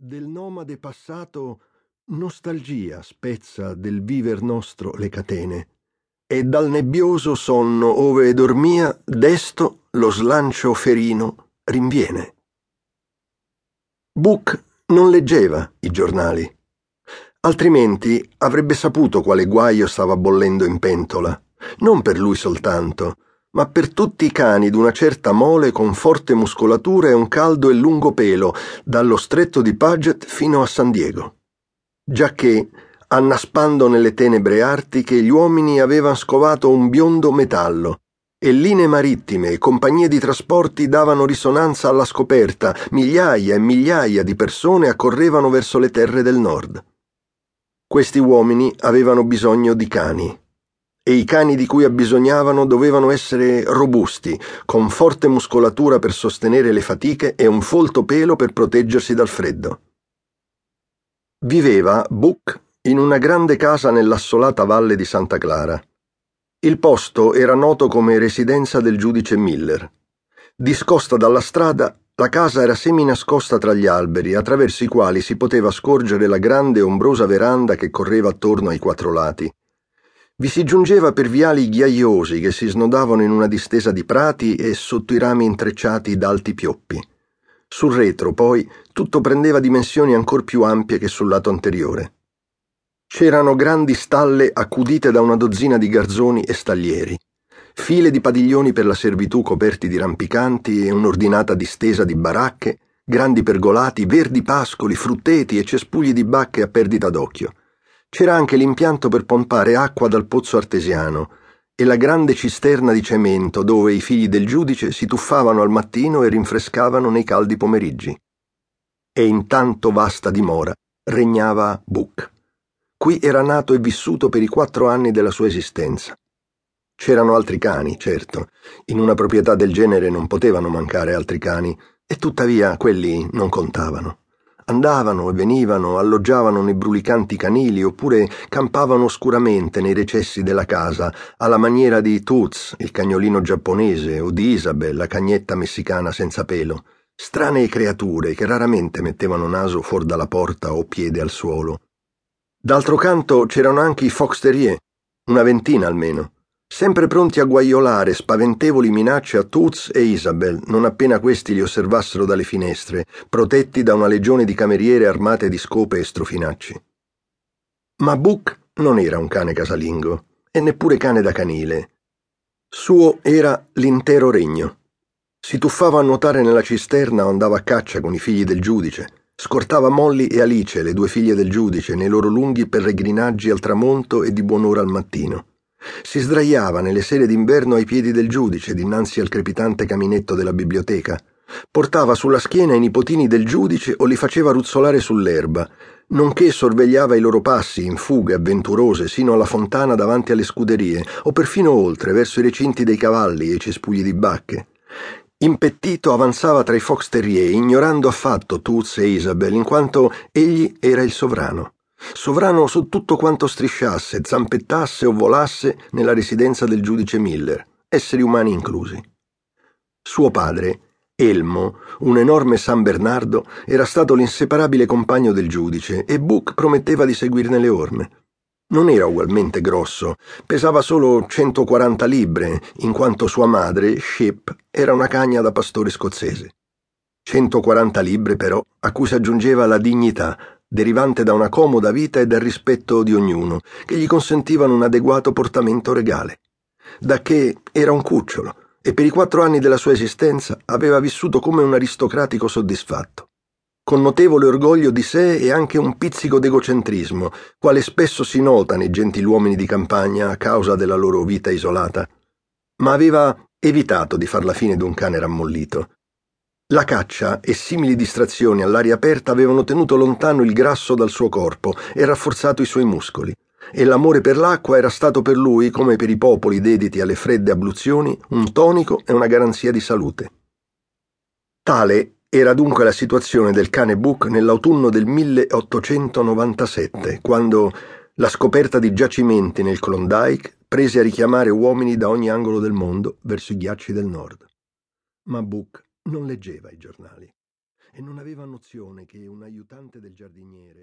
Del nomade passato nostalgia spezza del viver nostro le catene, e dal nebbioso sonno ove dormia desto lo slancio ferino rinviene. Book non leggeva i giornali, altrimenti avrebbe saputo quale guaio stava bollendo in pentola, non per lui soltanto, ma per tutti i cani d'una certa mole con forte muscolatura e un caldo e lungo pelo, dallo stretto di Paget fino a San Diego. Giacché, annaspando nelle tenebre artiche, gli uomini avevano scovato un biondo metallo, e linee marittime e compagnie di trasporti davano risonanza alla scoperta, migliaia e migliaia di persone accorrevano verso le terre del nord. Questi uomini avevano bisogno di cani e i cani di cui abbisognavano dovevano essere robusti, con forte muscolatura per sostenere le fatiche e un folto pelo per proteggersi dal freddo. Viveva Book in una grande casa nell'assolata valle di Santa Clara. Il posto era noto come residenza del giudice Miller. Discosta dalla strada, la casa era seminascosta tra gli alberi, attraverso i quali si poteva scorgere la grande ombrosa veranda che correva attorno ai quattro lati. Vi si giungeva per viali ghiaiosi che si snodavano in una distesa di prati e sotto i rami intrecciati d'alti pioppi. Sul retro, poi, tutto prendeva dimensioni ancor più ampie che sul lato anteriore. C'erano grandi stalle accudite da una dozzina di garzoni e staglieri, file di padiglioni per la servitù coperti di rampicanti e un'ordinata distesa di baracche, grandi pergolati, verdi pascoli, frutteti e cespugli di bacche a perdita d'occhio. C'era anche l'impianto per pompare acqua dal pozzo artesiano e la grande cisterna di cemento dove i figli del giudice si tuffavano al mattino e rinfrescavano nei caldi pomeriggi. E in tanto vasta dimora regnava Book. Qui era nato e vissuto per i quattro anni della sua esistenza. C'erano altri cani, certo, in una proprietà del genere non potevano mancare altri cani, e tuttavia quelli non contavano. Andavano e venivano, alloggiavano nei brulicanti canili oppure campavano oscuramente nei recessi della casa, alla maniera di Toots, il cagnolino giapponese, o di Isabel, la cagnetta messicana senza pelo. Strane creature che raramente mettevano naso fuori dalla porta o piede al suolo. D'altro canto c'erano anche i fox terrier, una ventina almeno sempre pronti a guaiolare spaventevoli minacce a Toots e Isabel, non appena questi li osservassero dalle finestre, protetti da una legione di cameriere armate di scope e strofinacci. Ma Book non era un cane casalingo, e neppure cane da canile. Suo era l'intero regno. Si tuffava a nuotare nella cisterna o andava a caccia con i figli del giudice, scortava Molly e Alice, le due figlie del giudice, nei loro lunghi peregrinaggi al tramonto e di buon'ora al mattino. Si sdraiava nelle sere d'inverno ai piedi del giudice, dinanzi al crepitante caminetto della biblioteca. Portava sulla schiena i nipotini del giudice o li faceva ruzzolare sull'erba, nonché sorvegliava i loro passi in fughe avventurose sino alla fontana davanti alle scuderie, o perfino oltre, verso i recinti dei cavalli e i cespugli di bacche. Impettito avanzava tra i fox terrier, ignorando affatto Toots e Isabel, in quanto egli era il sovrano sovrano su tutto quanto strisciasse, zampettasse o volasse nella residenza del giudice Miller, esseri umani inclusi. Suo padre, Elmo, un enorme San Bernardo, era stato l'inseparabile compagno del giudice e Book prometteva di seguirne le orme. Non era ugualmente grosso, pesava solo 140 libbre, in quanto sua madre, Ship, era una cagna da pastore scozzese. 140 libbre, però, a cui si aggiungeva la dignità, derivante da una comoda vita e dal rispetto di ognuno, che gli consentivano un adeguato portamento regale. Da che era un cucciolo e per i quattro anni della sua esistenza aveva vissuto come un aristocratico soddisfatto, con notevole orgoglio di sé e anche un pizzico d'egocentrismo, quale spesso si nota nei gentiluomini di campagna a causa della loro vita isolata. Ma aveva evitato di far la fine d'un cane rammollito la caccia e simili distrazioni all'aria aperta avevano tenuto lontano il grasso dal suo corpo e rafforzato i suoi muscoli, e l'amore per l'acqua era stato per lui, come per i popoli dediti alle fredde abluzioni, un tonico e una garanzia di salute. Tale era dunque la situazione del cane Book nell'autunno del 1897, quando la scoperta di giacimenti nel Klondike prese a richiamare uomini da ogni angolo del mondo verso i ghiacci del nord. Ma Book non leggeva i giornali e non aveva nozione che un aiutante del giardiniere